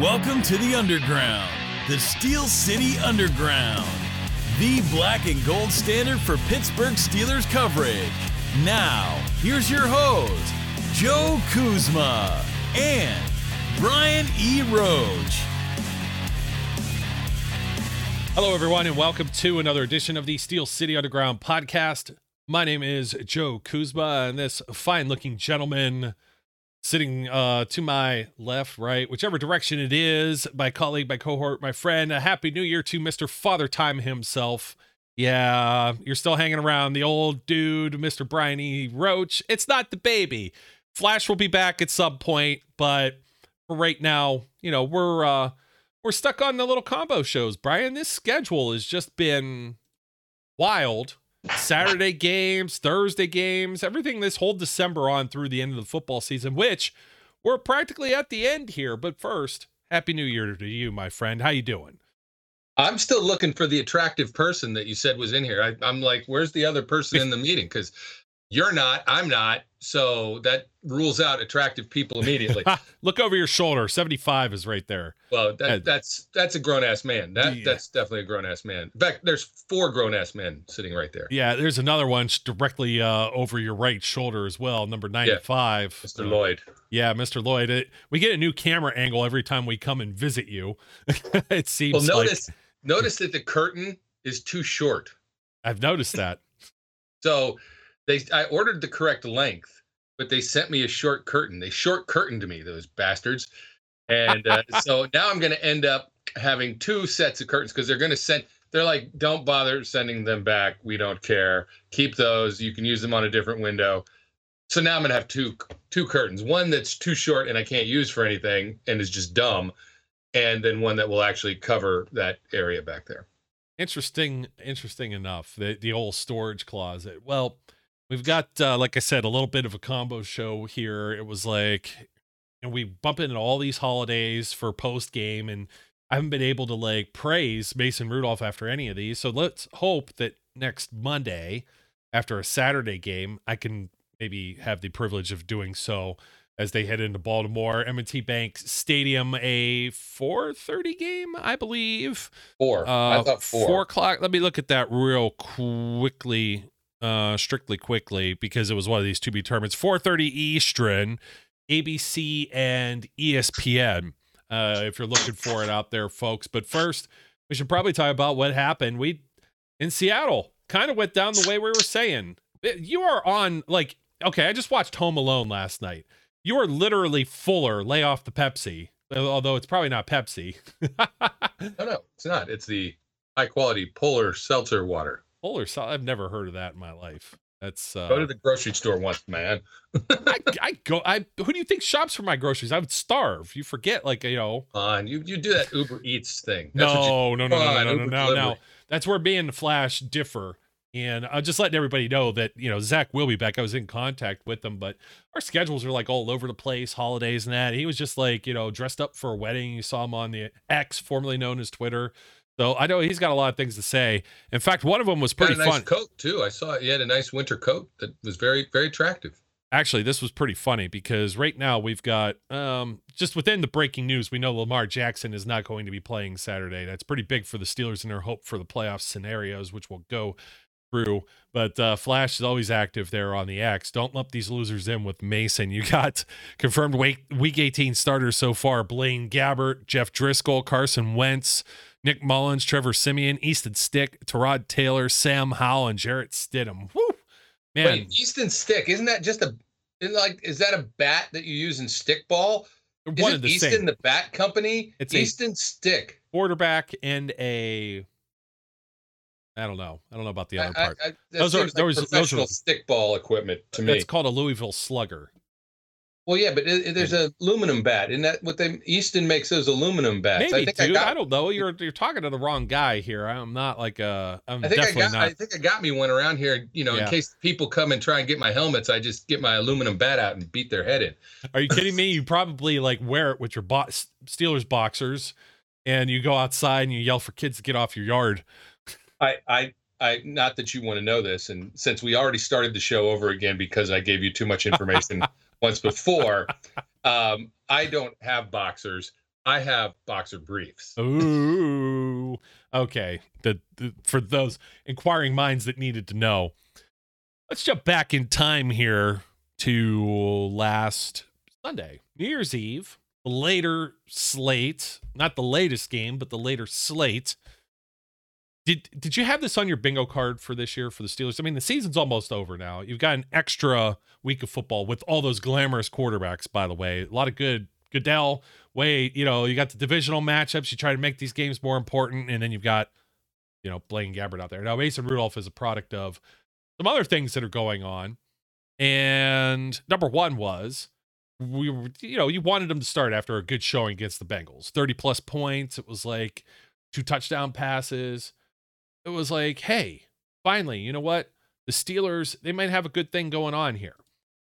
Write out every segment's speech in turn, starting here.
Welcome to the Underground, the Steel City Underground, the black and gold standard for Pittsburgh Steelers coverage. Now, here's your host, Joe Kuzma and Brian E. Roach. Hello, everyone, and welcome to another edition of the Steel City Underground podcast. My name is Joe Kuzma, and this fine looking gentleman sitting uh, to my left, right, whichever direction it is, my colleague, my cohort, my friend. A happy new year to Mr. Father Time himself. Yeah, you're still hanging around the old dude, Mr. Brian E. Roach. It's not the baby. Flash will be back at some point, but for right now, you know, we're uh we're stuck on the little combo shows. Brian, this schedule has just been wild Saturday games, Thursday games, everything this whole December on through the end of the football season, which we're practically at the end here. But first, happy new year to you, my friend. How you doing? I'm still looking for the attractive person that you said was in here. I, am like, where's the other person in the meeting? Because you're not, I'm not. So that rules out attractive people immediately. Look over your shoulder. 75 is right there. Well, that, that's that's a grown ass man. That yeah. that's definitely a grown ass man. In fact, there's four grown ass men sitting right there. Yeah, there's another one directly uh, over your right shoulder as well, number 95. Yeah, Mr. Uh, Lloyd. Yeah, Mr. Lloyd. It, we get a new camera angle every time we come and visit you. it seems well, notice like... notice that the curtain is too short. I've noticed that. so they I ordered the correct length, but they sent me a short curtain. They short curtained me, those bastards. And uh, so now I'm going to end up having two sets of curtains because they're going to send. They're like, don't bother sending them back. We don't care. Keep those. You can use them on a different window. So now I'm going to have two two curtains. One that's too short and I can't use for anything and is just dumb, and then one that will actually cover that area back there. Interesting, interesting enough. The the old storage closet. Well, We've got, uh, like I said, a little bit of a combo show here. It was like, and we bump into all these holidays for post game, and I haven't been able to like praise Mason Rudolph after any of these. So let's hope that next Monday, after a Saturday game, I can maybe have the privilege of doing so as they head into Baltimore. M&T Bank Stadium, a 4:30 game, I believe. Four. Uh, I thought four. Four o'clock. Let me look at that real quickly uh, strictly quickly because it was one of these to be tournaments. 4:30 Eastern, ABC and ESPN. Uh, if you're looking for it out there, folks. But first, we should probably talk about what happened. We in Seattle kind of went down the way we were saying. You are on like okay. I just watched Home Alone last night. You are literally fuller. Lay off the Pepsi, although it's probably not Pepsi. no, no, it's not. It's the high quality polar seltzer water. Polar salt. I've never heard of that in my life. That's uh, go to the grocery store once, man. I, I, go. I who do you think shops for my groceries? I would starve. You forget, like you know. On you you do that Uber Eats thing. That's no, you, no, no, no, no, no, no, no, no. That's where me and Flash differ. And I'm just letting everybody know that you know Zach will be back. I was in contact with them, but our schedules are like all over the place, holidays and that. He was just like you know dressed up for a wedding. You saw him on the X, formerly known as Twitter. So I know he's got a lot of things to say. In fact, one of them was pretty nice fun. Coat too. I saw he had a nice winter coat that was very very attractive. Actually, this was pretty funny because right now we've got um, just within the breaking news, we know Lamar Jackson is not going to be playing Saturday. That's pretty big for the Steelers and their hope for the playoff scenarios, which will go through. But uh, Flash is always active there on the X. Don't lump these losers in with Mason. You got confirmed week, week 18 starters so far Blaine Gabbert, Jeff Driskel, Carson Wentz, Nick Mullens, Trevor Siemian, Easton Stick, Tyrod Taylor, Sam Howell, and Jarrett Stidham. Woo! Man. Wait, Easton Stick, isn't that just a like is that a bat that you use in stickball? One Isn't the Easton same. the bat company? It's Easton Stick. Quarterback and a I don't know. I don't know about the other part. I, I, those are like those, professional those are, stickball equipment to me. It's called a Louisville Slugger. Well, yeah, but it, it, there's an aluminum bat. Isn't that what they Easton makes those aluminum bats? Maybe, I dude. I, got, I, don't know. You're you're talking to the wrong guy here. I'm not like a. I'm I think definitely I got. Not. I think I got me one around here. You know, yeah. in case people come and try and get my helmets, I just get my aluminum bat out and beat their head in. Are you kidding me? You probably like wear it with your bo- Steelers boxers, and you go outside and you yell for kids to get off your yard. I I I not that you want to know this, and since we already started the show over again because I gave you too much information once before, um, I don't have boxers, I have boxer briefs. Ooh, okay. The, the for those inquiring minds that needed to know, let's jump back in time here to last Sunday, New Year's Eve, the later slate, not the latest game, but the later slate. Did did you have this on your bingo card for this year for the Steelers? I mean, the season's almost over now. You've got an extra week of football with all those glamorous quarterbacks, by the way. A lot of good Goodell, way, you know, you got the divisional matchups. You try to make these games more important, and then you've got, you know, Blaine Gabbert out there. Now, Mason Rudolph is a product of some other things that are going on. And number one was we were, you know, you wanted him to start after a good showing against the Bengals 30 plus points. It was like two touchdown passes it was like, hey, finally, you know what? The Steelers, they might have a good thing going on here.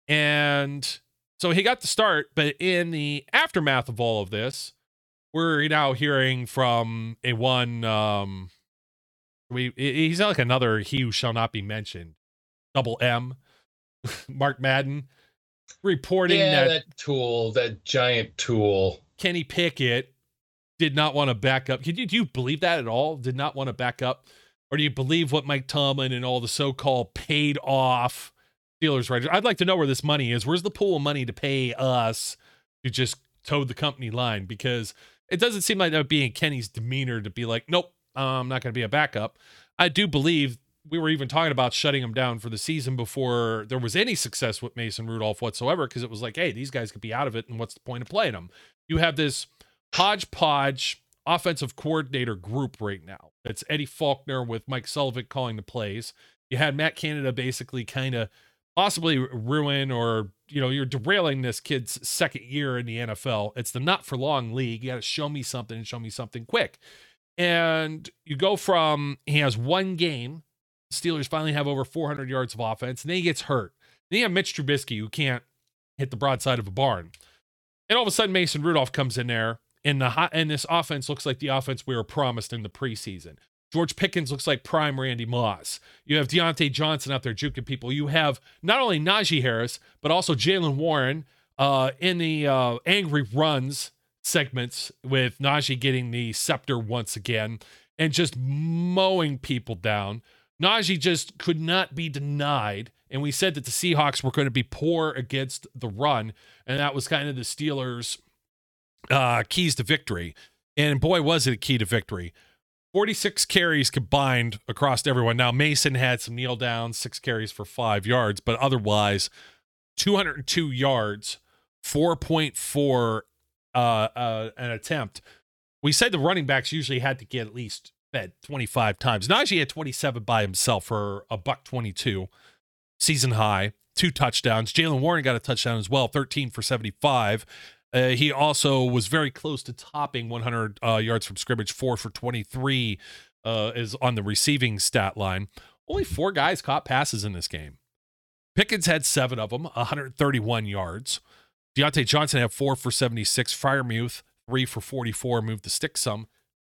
And so he got the start, but in the aftermath of all of this, we're now hearing from a one um we he's like another he who shall not be mentioned. Double M, Mark Madden reporting yeah, that, that tool, that giant tool. Kenny Pickett did not want to back up. Can you, do you believe that at all? Did not want to back up? Or do you believe what Mike Tomlin and all the so called paid off Steelers writers? I'd like to know where this money is. Where's the pool of money to pay us to just toe the company line? Because it doesn't seem like that would be in Kenny's demeanor to be like, nope, I'm not going to be a backup. I do believe we were even talking about shutting him down for the season before there was any success with Mason Rudolph whatsoever, because it was like, hey, these guys could be out of it, and what's the point of playing them? You have this hodgepodge offensive coordinator group right now. It's Eddie Faulkner with Mike Sullivan calling the plays. You had Matt Canada basically kind of possibly ruin or you know you're derailing this kid's second year in the NFL. It's the not for long league. You got to show me something and show me something quick. And you go from he has one game. Steelers finally have over 400 yards of offense, and then he gets hurt. Then you have Mitch Trubisky who can't hit the broadside of a barn. And all of a sudden, Mason Rudolph comes in there, and the hot, and this offense looks like the offense we were promised in the preseason. George Pickens looks like prime Randy Moss. You have Diontae Johnson out there juking people. You have not only Najee Harris, but also Jaylen Warren uh, in the uh, angry runs segments with Najee getting the scepter once again and just mowing people down. Najee just could not be denied. And we said that the Seahawks were going to be poor against the run. And that was kind of the Steelers' uh, keys to victory. And boy, was it a key to victory. 46 carries combined across everyone. Now, Mason had some kneel downs, six carries for five yards, but otherwise, 202 yards, 4.4 uh, uh, an attempt. We said the running backs usually had to get at least fed 25 times. Najee had 27 by himself for a buck 22, season high, two touchdowns. Jaylen Warren got a touchdown as well, 13 for 75. Uh, he also was very close to topping 100 uh, yards from scrimmage, four for 23 uh, is on the receiving stat line. Only four guys caught passes in this game. Pickens had seven of them, 131 yards. Diontae Johnson had four for 76. Freiermuth, three for 44, moved the stick some.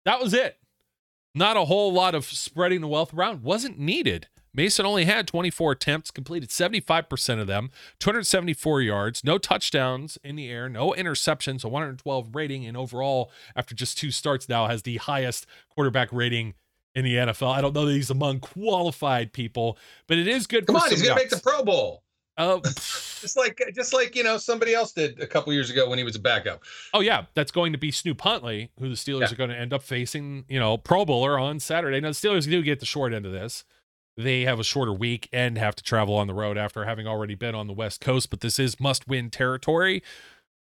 That was it. Not a whole lot of spreading the wealth around. Wasn't needed. Mason only had 24 attempts, completed 75% of them, 274 yards, no touchdowns in the air, no interceptions, a 112 rating, and overall, after just two starts now, has the highest quarterback rating in the NFL. I don't know that he's among qualified people, but it is good. Come on, he's gonna make the Pro Bowl. Uh, just like just like you know somebody else did a couple years ago when he was a backup. Oh yeah, that's going to be Snoop Huntley, who the Steelers yeah. are going to end up facing. You know, Pro Bowler on Saturday. Now the Steelers do get the short end of this they have a shorter week and have to travel on the road after having already been on the West Coast. But this is must win territory.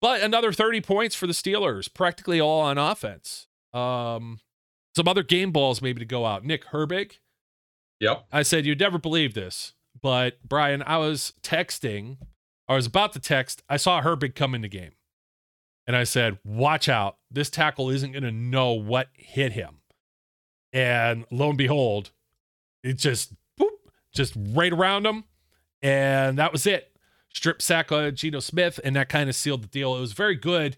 But another 30 points for the Steelers, practically all on offense. Um, some other game balls maybe to go out. Nick Herbig. Yep. I said, you'd never believe this. But Brian, I was texting, I was about to text. I saw Herbig come in the game. And I said, watch out. This tackle isn't going to know what hit him. And lo and behold, it just boop, just right around him, and that was it. Strip sack on Geno Smith, and that kind of sealed the deal. It was very good.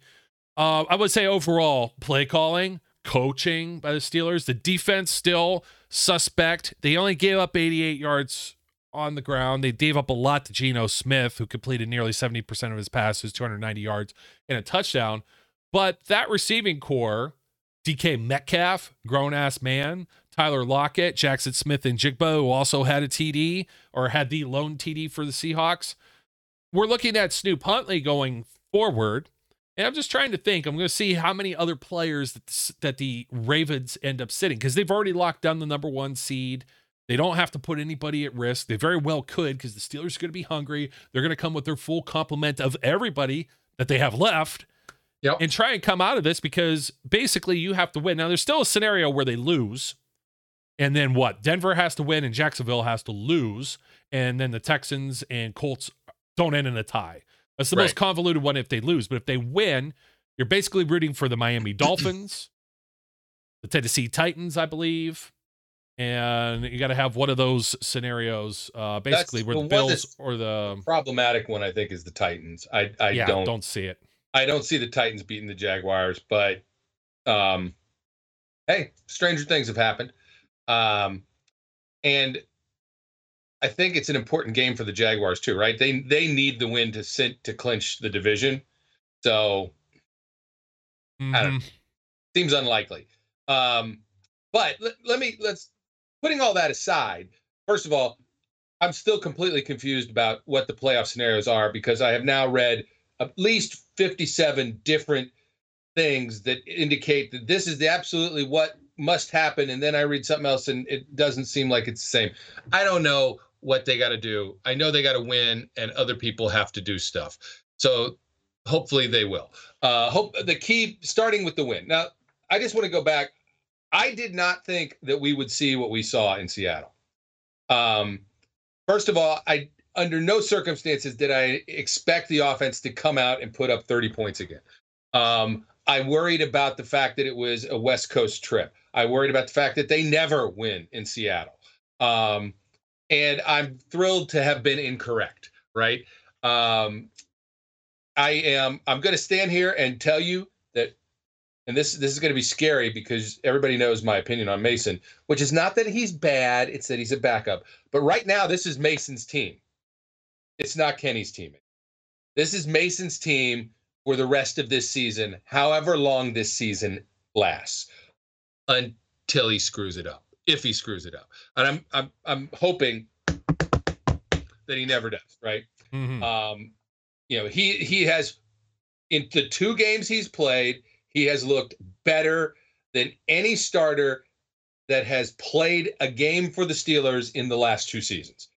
Uh, I would say overall play calling, coaching by the Steelers. The defense still suspect. They only gave up 88 yards on the ground. They gave up a lot to Geno Smith, who completed nearly 70% of his passes, 290 yards, and a touchdown. But that receiving core, DK Metcalf, grown ass man, Tyler Lockett, Jaxon Smith-Njigba, who also had a TD or had the lone TD for the Seahawks. We're looking at Snoop Huntley going forward. And I'm just trying to think. I'm going to see how many other players that, that the Ravens end up sitting because they've already locked down the number one seed. They don't have to put anybody at risk. They very well could because the Steelers are going to be hungry. They're going to come with their full complement of everybody that they have left Yep. and try and come out of this because basically you have to win. Now, there's still a scenario where they lose. And then what? Denver has to win and Jacksonville has to lose. And then the Texans and Colts don't end in a tie. That's the most convoluted one if they lose. But if they win, you're basically rooting for the Miami Dolphins, the Tennessee Titans, I believe. And you got to have one of those scenarios, uh, basically, where the the Bills or the Problematic one, I think, is the Titans. I I yeah don't, don't see it. I don't see the Titans beating the Jaguars, but um, hey, stranger things have happened. Um, and I think it's an important game for the Jaguars too, right? They they need the win to sit to clinch the division. So I don't- Mhm. seems unlikely. Um, but let, let me let's putting all that aside. First of all, I'm still completely confused about what the playoff scenarios are because I have now read at least 57 different things that indicate that this is the absolutely what must happen and then I read something else and it doesn't seem like it's the same. I don't know what they got to do. I know they got to win and other people have to do stuff. So hopefully they will. Uh hope the key starting with the win. Now, I just want to go back. I did not think that we would see what we saw in Seattle. Um first of all, I under no circumstances did I expect the offense to come out and put up 30 points again. Um I worried about the fact that it was a West Coast trip. I worried about the fact that they never win in Seattle. Um and I'm thrilled to have been incorrect, right? Um I am I'm going to stand here and tell you that and this this is going to be scary because everybody knows my opinion on Mason, which is not that he's bad, it's that he's a backup. But right now this is Mason's team. It's not Kenny's team. This is Mason's team for the rest of this season, however long this season lasts, until he screws it up. If he screws it up, and I'm I'm I'm hoping that he never does. Right? Mhm. Um, you know, he he has in the two games he's played, he has looked better than any starter that has played a game for the Steelers in the last two seasons,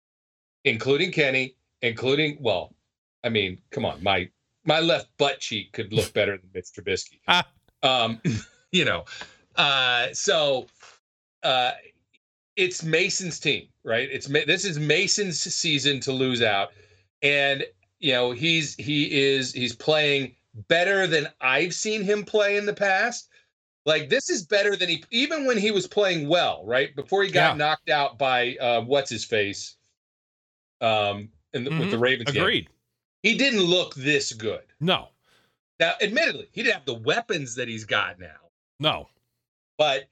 including Kenny, including well, I mean, come on, my my left butt cheek could look better than Mitch Trubisky. Ah. Um, you know, uh, so uh, it's Mason's team, right? It's this is Mason's season to lose out, and you know he's he is he's playing better than I've seen him play in the past. Like this is better than he even when he was playing well, right? Before he got Yeah. knocked out by uh, what's his face, um, in the, with the. Ravens. game. Agreed. He didn't look this good. No, Now, admittedly, he didn't have the weapons that he's got now no. But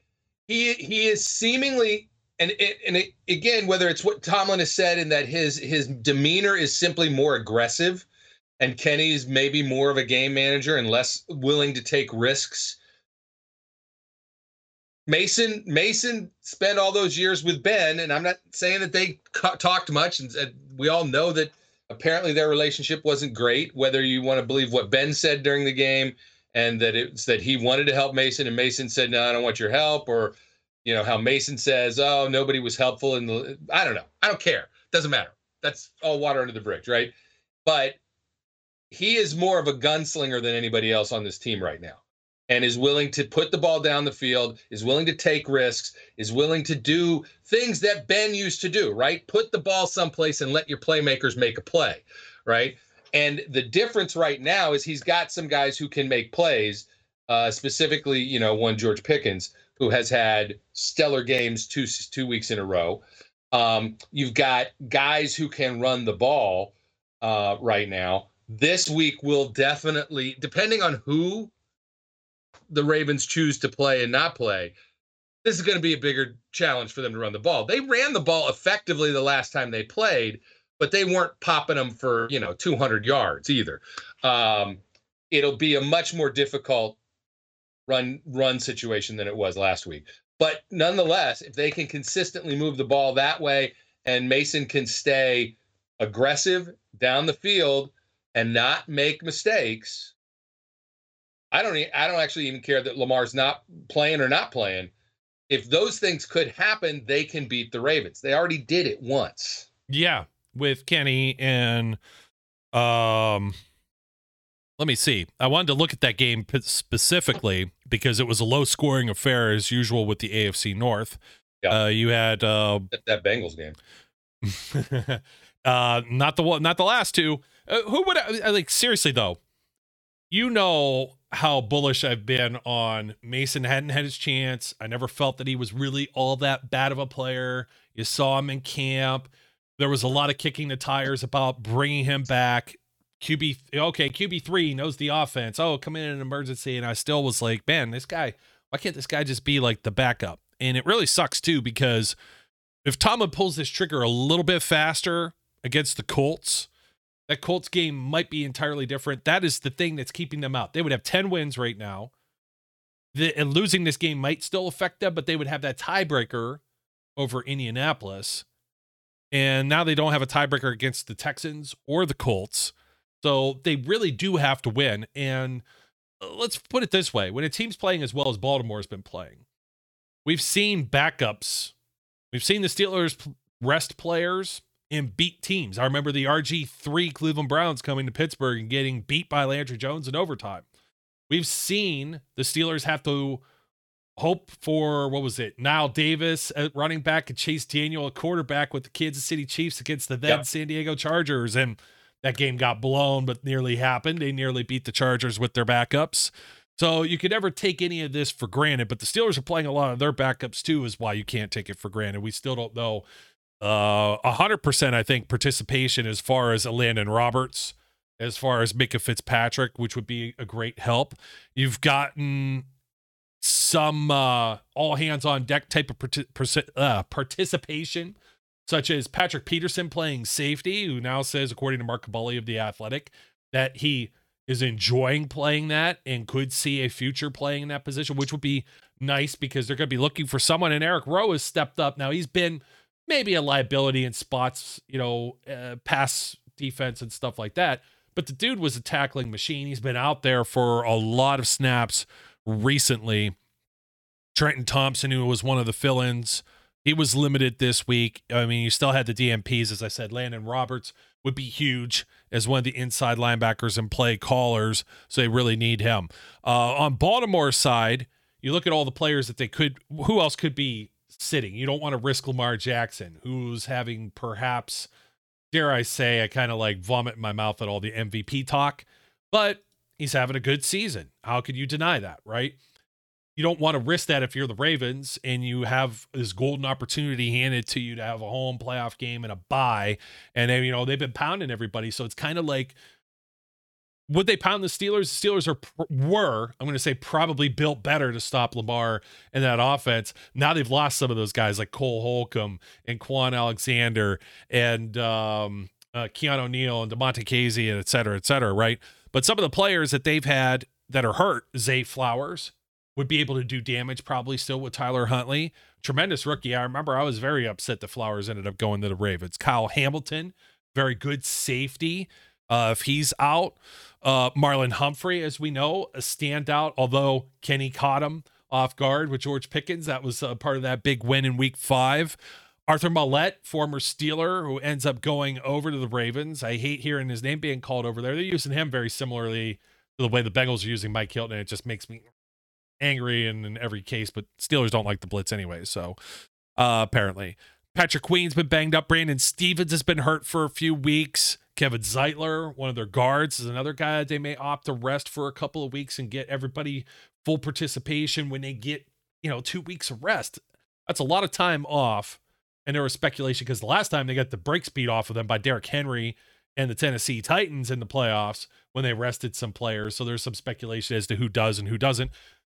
he he is seemingly and and it, again whether it's what Tomlin has said in that his his demeanor is simply more aggressive and Kenny's maybe more of a game manager and less willing to take risks. Mason Mason spent all those years with Ben and I'm not saying that they ca- talked much and, and we all know that apparently their relationship wasn't great whether you want to believe what Ben said during the game and that it's that he wanted to help Mason and Mason said no I don't want your help or you know how Mason says oh nobody was helpful and I don't know. I don't care. Doesn't matter. That's all water under the bridge right? But he is more of a gunslinger than anybody else on this team right now and is willing to put the ball down the field is willing to take risks is willing to do things that Ben used to do right? Put the ball someplace and let your playmakers make a play right and the difference right now is he's got some guys who can make plays, uh, specifically, you know, one George Pickens who has had stellar games two two weeks in a row. Um, you've got guys who can run the ball uh, right now. This week will definitely, depending on who the Ravens choose to play and not play, this is going to be a bigger challenge for them to run the ball. They ran the ball effectively the last time they played, but they weren't popping them for you know 200 yards either. Um, it'll be a much more difficult run run situation than it was last week. But nonetheless, if they can consistently move the ball that way and Mason can stay aggressive down the field and not make mistakes, I don't I don't actually even care that Lamar's not playing or not playing. If those things could happen, they can beat the Ravens. They already did it once. Yeah, with Kenny and um let me see. I wanted to look at that game specifically because it was a low scoring affair as usual with the AFC North. Yeah. Uh, you had uh, that, that Bengals game. uh, not the one, not the last two. Uh, who would I, like? Seriously though, you know how bullish I've been on Mason. Hadn't had his chance. I never felt that he was really all that bad of a player. You saw him in camp. There was a lot of kicking the tires about bringing him back. QB, okay, QB three knows the offense. Oh, come in an emergency, and I still was like, man, this guy. Why can't this guy just be like the backup? And it really sucks too because if Tomlin pulls this trigger a little bit faster against the Colts, that Colts game might be entirely different. That is the thing that's keeping them out. They would have 10 wins right now. The, and losing this game might still affect them, but they would have that tiebreaker over Indianapolis. And now they don't have a tiebreaker against the Texans or the Colts. So they really do have to win. And uh, let's put it this way when a team's playing as well as Baltimore's been playing, we've seen backups. We've seen the Steelers rest players and beat teams. I remember the RG3 Cleveland Browns coming to Pittsburgh and getting beat by Landry Jones in overtime. We've seen the Steelers have to hope for what was it? Knile Davis at running back and Chase Daniel at quarterback with the Kansas City Chiefs against the then. San Diego Chargers. And that game got blown, but nearly happened. They nearly beat the Chargers with their backups. So you could never take any of this for granted, but the Steelers are playing a lot of their backups too, is why you can't take it for granted. We still don't know uh, a hundred percent, I think, participation as far as Landon Roberts, as far as Minkah Fitzpatrick, which would be a great help. You've gotten some uh, all hands on deck type of uh, participation, such as Patrick Peterson playing safety, who now says, according to Mark Kaboly of the Athletic, that he is enjoying playing that and could see a future playing in that position, which would be nice because they're going to be looking for someone. And Eric Rowe has stepped up. Now he's been maybe a liability in spots, you know, uh, pass defense and stuff like that. But the dude was a tackling machine. He's been out there for a lot of snaps recently. Trenton Thompson, who was one of the fill ins, he was limited this week. I mean, you still had the DMPs, as I said. Landon Roberts would be huge as one of the inside linebackers and play callers, so they really need him. Uh, on Baltimore's side, you look at all the players that they could, who else could be sitting. You don't want to risk Lamar Jackson, who's having perhaps, dare I say, I kind of like vomit in my mouth at all the MVP talk, but he's having a good season. How could you deny that, right? You don't want to risk that if you're the Ravens and you have this golden opportunity handed to you to have a home playoff game and a bye. And then, you know, they've been pounding everybody. So it's kind of like would they pound the Steelers? The Steelers are were I'm going to say probably built better to stop Lamar and that offense. Now they've lost some of those guys like Cole Holcomb and Kwon Alexander and um, uh, Keanu Neal and Damontae Kazee and et cetera, et cetera, right? But some of the players that they've had that are hurt, Zay Flowers would be able to do damage probably still with Tyler Huntley. Tremendous rookie. I remember I was very upset the Flowers ended up going to the Ravens. Kyle Hamilton, very good safety. Uh, if he's out, uh, Marlon Humphrey, as we know, a standout, although Kenny caught him off guard with George Pickens. That was part of that big win in week five. Arthur Maulet, former Steeler, who ends up going over to the Ravens. I hate hearing his name being called over there. They're using him very similarly to the way the Bengals are using Mike Hilton. It just makes me angry in, in every case, but Steelers don't like the blitz anyway. So uh, apparently. Patrick Queen's been banged up. Brandon Stephens has been hurt for a few weeks. Kevin Zeitler, one of their guards, is another guy that they may opt to rest for a couple of weeks and get everybody full participation when they get, you know, two weeks of rest. That's a lot of time off. And there was speculation because the last time they got the break speed off of them by Derrick Henry and the Tennessee Titans in the playoffs when they rested some players. So there's some speculation as to who does and who doesn't.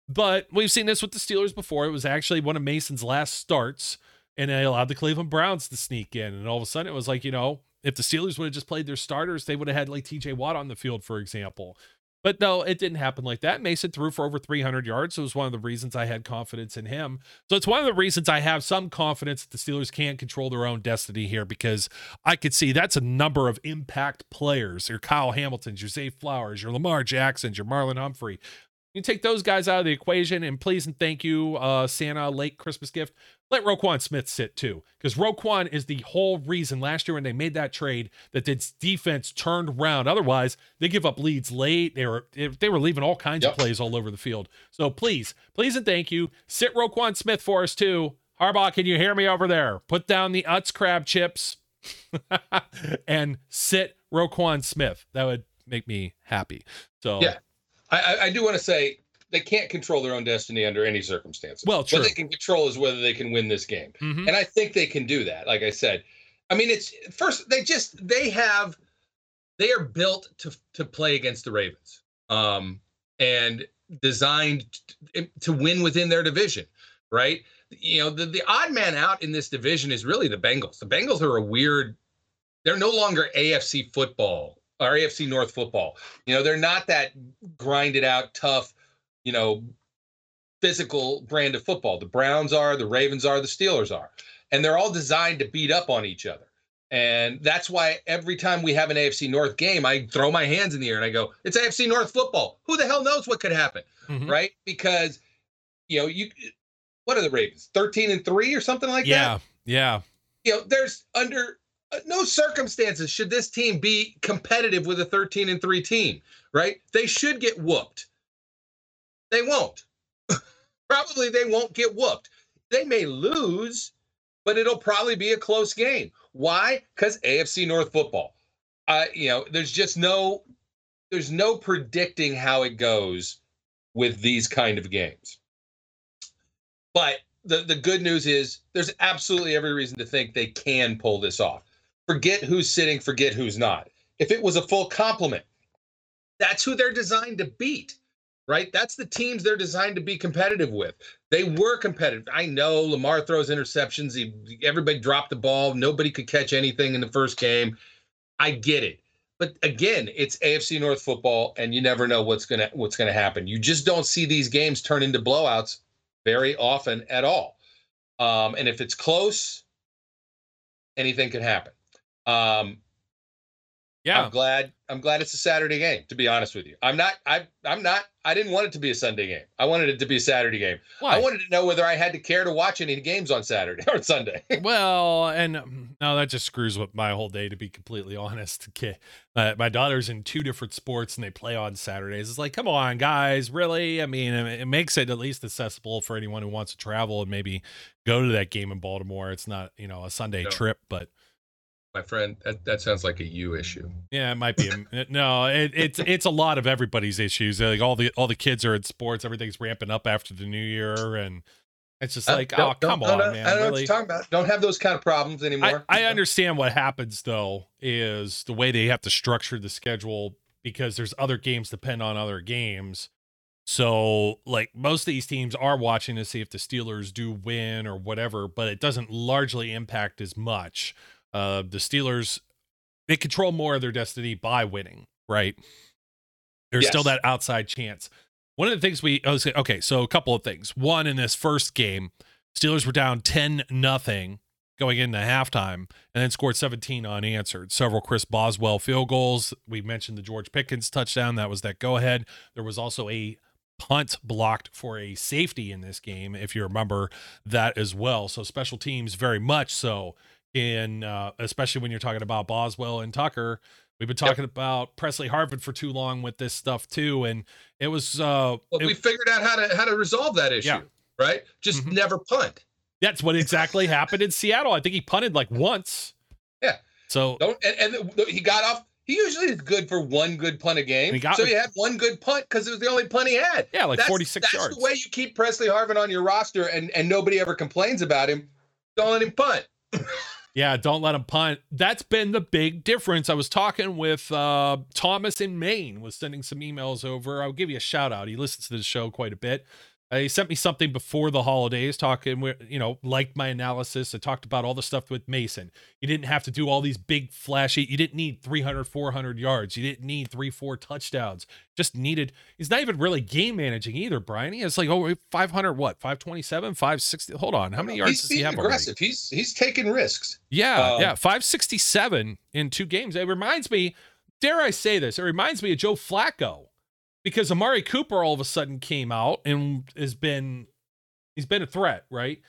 But we've seen this with the Steelers before. It was actually one of Mason's last starts, and they allowed the Cleveland Browns to sneak in. And all of a sudden, it was like, you know, if the Steelers would have just played their starters, they would have had like TJ Watt on the field, for example. But no, it didn't happen like that. Mason threw for over 300 yards. It was one of the reasons I had confidence in him. So it's one of the reasons I have some confidence that the Steelers can't control their own destiny here because I could see that's a number of impact players. Your Kyle Hamiltons, your Zay Flowers, your Lamar Jacksons, your Marlon Humphrey, you take those guys out of the equation, and please and thank you, uh, Santa, late Christmas gift. Let Roquan Smith sit too, because Roquan is the whole reason last year when they made that trade that this defense turned around. Otherwise, they give up leads late. They were they were leaving all kinds yep. of plays all over the field. So please, please and thank you. Sit Roquan Smith for us too. Harbaugh, can you hear me over there? Put down the Utz crab chips and sit Roquan Smith. That would make me happy. So yeah, I, I do want to say they can't control their own destiny under any circumstances. Well, true. What they can control is whether they can win this game, mm-hmm. and I think they can do that. Like I said, I mean, it's first they just they have they are built to to play against the Ravens, um, and designed to, to win within their division, right? You know, the the odd man out in this division is really the Bengals. The Bengals are a weird. They're no longer AFC football or AFC North football. You know, they're not that grinded out, tough, you know, physical brand of football. The Browns are, the Ravens are, the Steelers are. And they're all designed to beat up on each other. And that's why every time we have an AFC North game, I throw my hands in the air and I go, it's AFC North football. Who the hell knows what could happen? Mm-hmm. Right? Because, you know, you, what are the Ravens? 13 and three or something like yeah, that? Yeah. Yeah. You know, there's under no circumstances should this team be competitive with a 13 and 3 team, right? They should get whooped. They won't. probably they won't get whooped. They may lose, but it'll probably be a close game. Why? Cuz AFC North football. Uh, you know, there's just no there's no predicting how it goes with these kind of games. But the, the good news is there's absolutely every reason to think they can pull this off forget who's sitting, forget who's not. If it was a full complement, that's who they're designed to beat, right? That's the teams they're designed to be competitive with. They were competitive. I know Lamar throws interceptions. He, everybody dropped the ball. Nobody could catch anything in the first game. I get it. But again, it's AFC North football, and you never know what's gonna what's gonna happen. You just don't see these games turn into blowouts very often at all. Um, and if it's close, anything can happen. Um, yeah, I'm glad. I'm glad it's a Saturday game. To be honest with you, I'm not. I. I'm not. I didn't want it to be a Sunday game. I wanted it to be a Saturday game. Why? I wanted to know whether I had to care to watch any games on Saturday or Sunday. well, and um, no, that just screws with my whole day. To be completely honest, okay. Uh, my daughter's in two different sports and they play on Saturdays. It's like, come on, guys, really? I mean, it, it makes it at least accessible for anyone who wants to travel and maybe go to that game in Baltimore. It's not, you know, a Sunday no. trip, but my friend. That, that sounds like a you issue. Yeah, it might be. A, no, it, it's it's a lot of everybody's issues. Like all the all the kids are in sports. Everything's ramping up after the new year, and it's just like, uh, oh, come on, man. I don't really? know what you're talking about. Don't have those kind of problems anymore. I, I understand what happens though is the way they have to structure the schedule because there's other games depend on other games. So, like most of these teams are watching to see if the Steelers do win or whatever, but it doesn't largely impact as much. Uh, the Steelers they control more of their destiny by winning, right? There's yes. still that outside chance. One of the things we oh, okay, so a couple of things. One in this first game, Steelers were down 10 nothing going into halftime and then scored 17 unanswered. Several Chris Boswell field goals. We mentioned the George Pickens touchdown. That was that go ahead. There was also a punt blocked for a safety in this game, if you remember that as well. So special teams very much so in uh, especially when you're talking about Boswell and Tucker. We've been talking yep. about Pressley Harvin for too long with this stuff too, and it was. Uh, well, it, we figured out how to how to resolve that issue, yeah. right? Just mm-hmm. never punt. That's what exactly happened in Seattle. I think he punted like once. Yeah. So don't and, and he got off. He usually is good for one good punt a game. He got, so he had one good punt because it was the only punt he had. Yeah, like that's, 46 that's yards. That's the way you keep Pressley Harvin on your roster and, and nobody ever complains about him. Don't let him punt. Yeah, don't let him punt. That's been the big difference. I was talking with uh, Thomas in Maine, was sending some emails over. I'll give you a shout out. He listens to the show quite a bit. Uh, he sent me something before the holidays, talking, with, you know, liked my analysis. I talked about all the stuff with Mason. You didn't have to do all these big flashy. You didn't need 300, 400 yards. You didn't need three, four touchdowns. Just needed. He's not even really game managing either, Brian. He has like oh 500, what 527, 560. Hold on, how many yards he's does he have? Aggressive. Already? He's he's taking risks. Yeah, um, yeah, 567 in two games. It reminds me. Dare I say this? It reminds me of Joe Flacco because Amari Cooper all of a sudden came out and has been he's been a threat, right?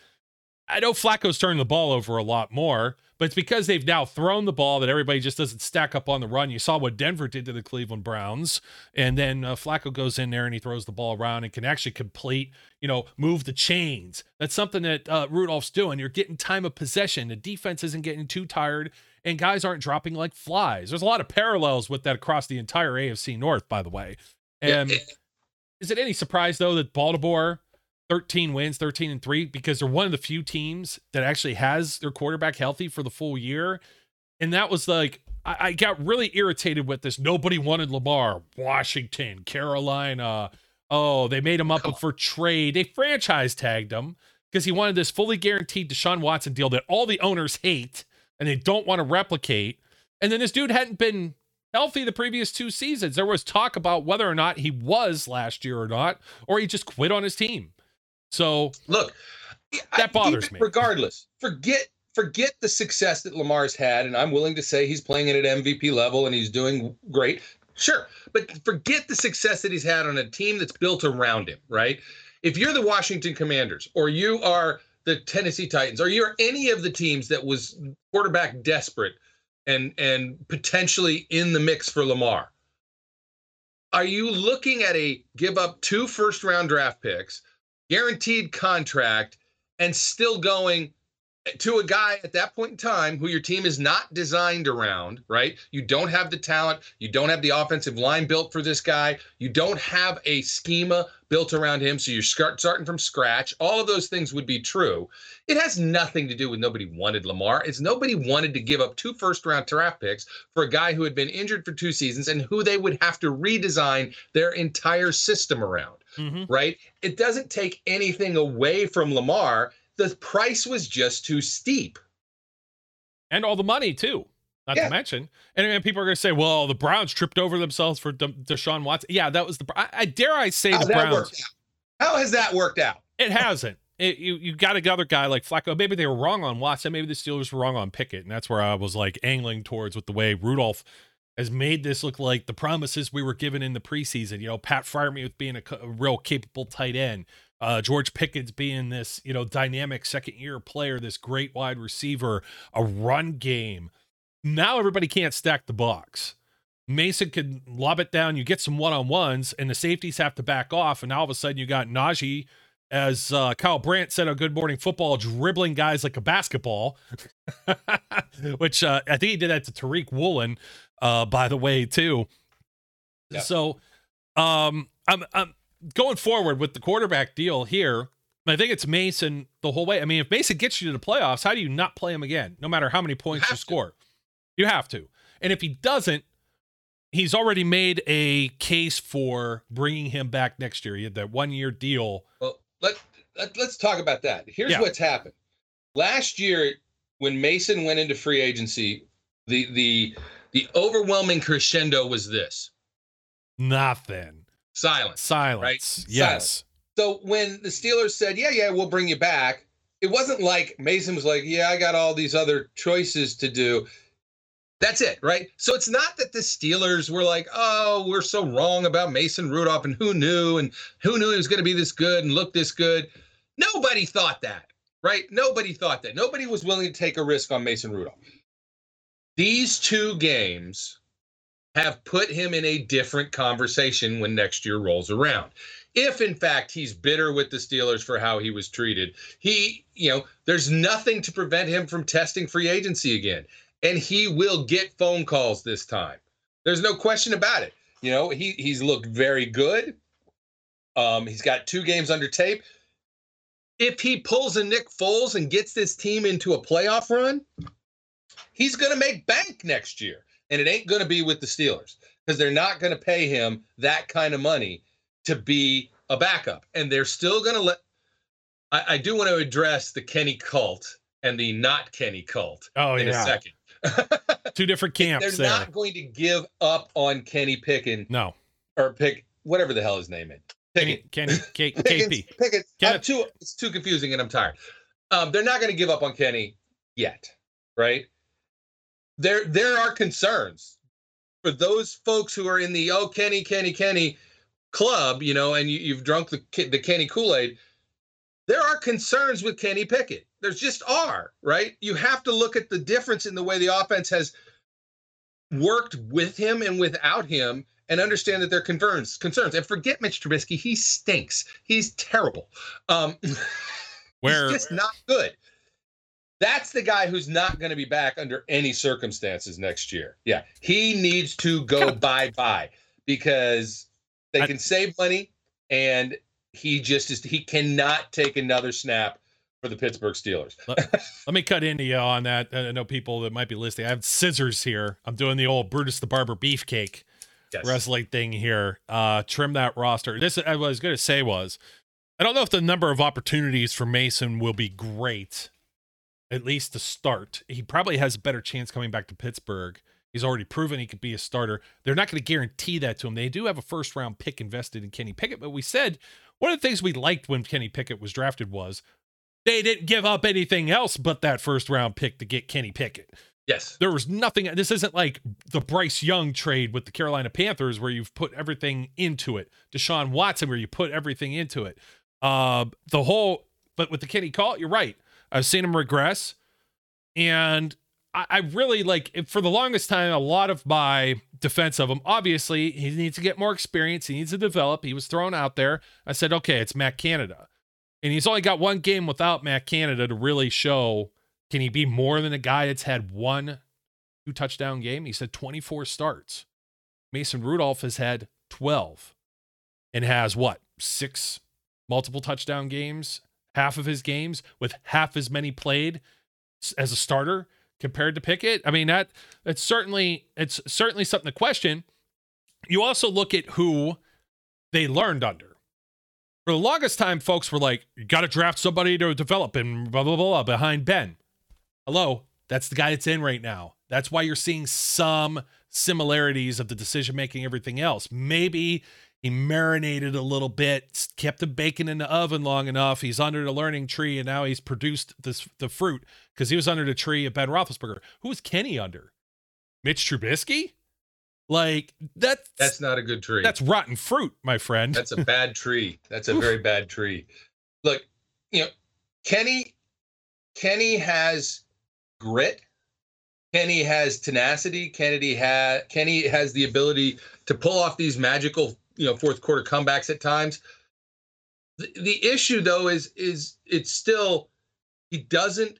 I know Flacco's turning the ball over a lot more, but it's because they've now thrown the ball that everybody just doesn't stack up on the run. You saw what Denver did to the Cleveland Browns, and then uh, Flacco goes in there and he throws the ball around and can actually complete, you know, move the chains. That's something that uh, Rudolph's doing. You're getting time of possession. The defense isn't getting too tired, and guys aren't dropping like flies. There's a lot of parallels with that across the entire AFC North, by the way. And is it any surprise though that Baltimore 13 wins, 13 and 3 because they're one of the few teams that actually has their quarterback healthy for the full year. And that was like I, I got really irritated with this. Nobody wanted Lamar, Washington, Carolina. Oh, they made him up for trade. They franchise tagged him because he wanted this fully guaranteed Deshaun Watson deal that all the owners hate and they don't want to replicate. And then this dude hadn't been healthy the previous two seasons. There was talk about whether or not he was last year or not, or he just quit on his team. So look, that bothers me. Regardless, forget forget the success that Lamar's had, and I'm willing to say he's playing at an MVP level and he's doing great. Sure, but forget the success that he's had on a team that's built around him, right? If you're the Washington Commanders or you are the Tennessee Titans or you're any of the teams that was quarterback desperate and and potentially in the mix for Lamar. Are you looking at a give up two first round draft picks, guaranteed contract, and still going to a guy at that point in time who your team is not designed around, right? You don't have the talent, you don't have the offensive line built for this guy, you don't have a schema built around him, so you're starting from scratch. All of those things would be true. It has nothing to do with nobody wanted Lamar. It's nobody wanted to give up two first round draft picks for a guy who had been injured for two seasons and who they would have to redesign their entire system around, mm-hmm. right? It doesn't take anything away from Lamar the price was just too steep. And all the money too. Not yeah. to mention, and, and people are going to say, "Well, the Browns tripped over themselves for De- Deshaun Watson." Yeah, that was the. I, I dare I say the Browns. How has that worked out? It hasn't. It, you you got another guy like Flacco. Maybe they were wrong on Watson. Maybe the Steelers were wrong on Pickett, and that's where I was like angling towards with the way Rudolph has made this look like the promises we were given in the preseason. You know, Pat Freiermuth being a, a real capable tight end. Uh, George Pickens being this, you know, dynamic second year player, this great wide receiver, a run game. Now everybody can't stack the box. Mason can lob it down. You get some one on ones, and the safeties have to back off. And now all of a sudden, you got Najee, as uh, Kyle Brandt said on Good Morning Football, dribbling guys like a basketball, which uh, I think he did that to Tariq Woolen, uh, by the way, too. Yep. So, um, I'm, I'm going forward with the quarterback deal here, I think it's Mason the whole way. I mean, if Mason gets you to the playoffs, how do you not play him again, no matter how many points you, you score? You have to. And if he doesn't, he's already made a case for bringing him back next year. He had that one year deal. Well, let, let, us talk about that. Here's yeah. what's happened. Last year, when Mason went into free agency, the the the overwhelming crescendo was this. Nothing. Silence. Silence. Right? Yes. Silence. So when the Steelers said, "Yeah, yeah, we'll bring you back," it wasn't like Mason was like, "Yeah, I got all these other choices to do." That's it, right? So it's not that the Steelers were like, "Oh, we're so wrong about Mason Rudolph and who knew and who knew he was going to be this good and look this good." Nobody thought that, right? Nobody thought that. Nobody was willing to take a risk on Mason Rudolph. These two games have put him in a different conversation when next year rolls around. If in fact he's bitter with the Steelers for how he was treated, he, you know, there's nothing to prevent him from testing free agency again. And he will get phone calls this time. There's no question about it. You know, he he's looked very good. Um, he's got two games under tape. If he pulls a Nick Foles and gets this team into a playoff run, he's going to make bank next year and it ain't going to be with the Steelers because they're not going to pay him that kind of money to be a backup, and they're still going to let. I, I, do want to address the Kenny cult and the not Kenny cult oh, in yeah. a second. Two different camps. They're there. not going to give up on Kenny Pickens. No. Or pick whatever the hell his name is. Pickens. Kenny, Kenny K- Pickens, KP. Pickens. I'm too, it's too confusing and I'm tired. Um, they're not going to give up on Kenny yet, right? There, there are concerns for those folks who are in the oh Kenny, Kenny, Kenny club, you know, and you, you've drunk the the Kenny Kool Aid. There are concerns with Kenny Pickett. There's just are, right? You have to look at the difference in the way the offense has worked with him and without him and understand that they're concerns concerns. And forget Mitch Trubisky. He stinks. He's terrible. Um where he's just not good. That's the guy who's not going to be back under any circumstances next year. Yeah he needs to go bye bye because they can save money and he just is he cannot take another snap for the Pittsburgh Steelers. let, let, me cut into you on that. I know people that might be listening. I have scissors here. I'm doing the old Brutus the Barber beefcake yes. wrestling thing here. Uh, trim that roster. This I was going to say was, I don't know if the number of opportunities for Mason will be great, at least to start. He probably has a better chance coming back to Pittsburgh. He's already proven he could be a starter. They're not going to guarantee that to him. They do have a first round pick invested in Kenny Pickett, but we said one of the things we liked when Kenny Pickett was drafted was they didn't give up anything else but that first round pick to get Kenny Pickett. Yes. There was nothing. This isn't like the Bryce Young trade with the Carolina Panthers where you've put everything into it. Deshaun Watson where you put everything into it. Uh, the whole, but with the Kenny call, you're right. I've seen him regress. And I, I really like, for the longest time, a lot of my defense of him, obviously, he needs to get more experience. He needs to develop. He was thrown out there. I said, okay, it's Matt Canada. And he's only got one game without Matt Canada to really show can he be more than a guy that's had one two touchdown game? He said 24 starts. Mason Rudolph has had 12 and has what? Six multiple touchdown games, half of his games with half as many played as a starter compared to Pickett. I mean, that it's certainly it's certainly something to question. You also look at who they learned under. For the longest time, folks were like, you got to draft somebody to develop and blah, blah, blah, behind Ben. Hello, that's the guy that's in right now. That's why you're seeing some similarities of the decision making, everything else. Maybe he marinated a little bit, kept the bacon in the oven long enough. He's under the learning tree, and now he's produced this the fruit because he was under the tree of Ben Roethlisberger. Who was Kenny under? Mitch Trubisky? Like that. That's not a good tree. That's rotten fruit, my friend. That's a bad tree. That's a very bad tree. Look, you know, Kenny. Kenny has grit. Kenny has tenacity. Kennedy has Kenny has the ability to pull off these magical, you know, fourth quarter comebacks at times. The, the issue though is is it's still he doesn't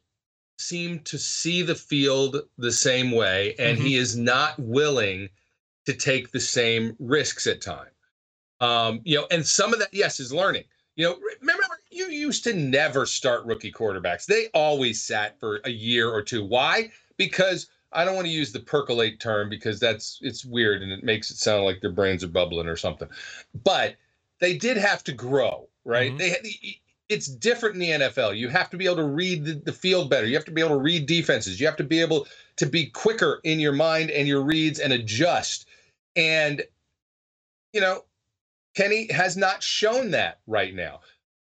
seem to see the field the same way and mm-hmm. he is not willing to take the same risks at time. Um, you know, and some of that yes is learning. You know, remember you used to never start rookie quarterbacks. They always sat for a year or two. Why? Because I don't want to use the percolate term because that's it's weird and it makes it sound like their brains are bubbling or something. But they did have to grow, right? Mm-hmm. They it's different in the NFL. You have to be able to read the, the, field better. You have to be able to read defenses. You have to be able to be quicker in your mind and your reads and adjust. And you know, Kenny has not shown that right now.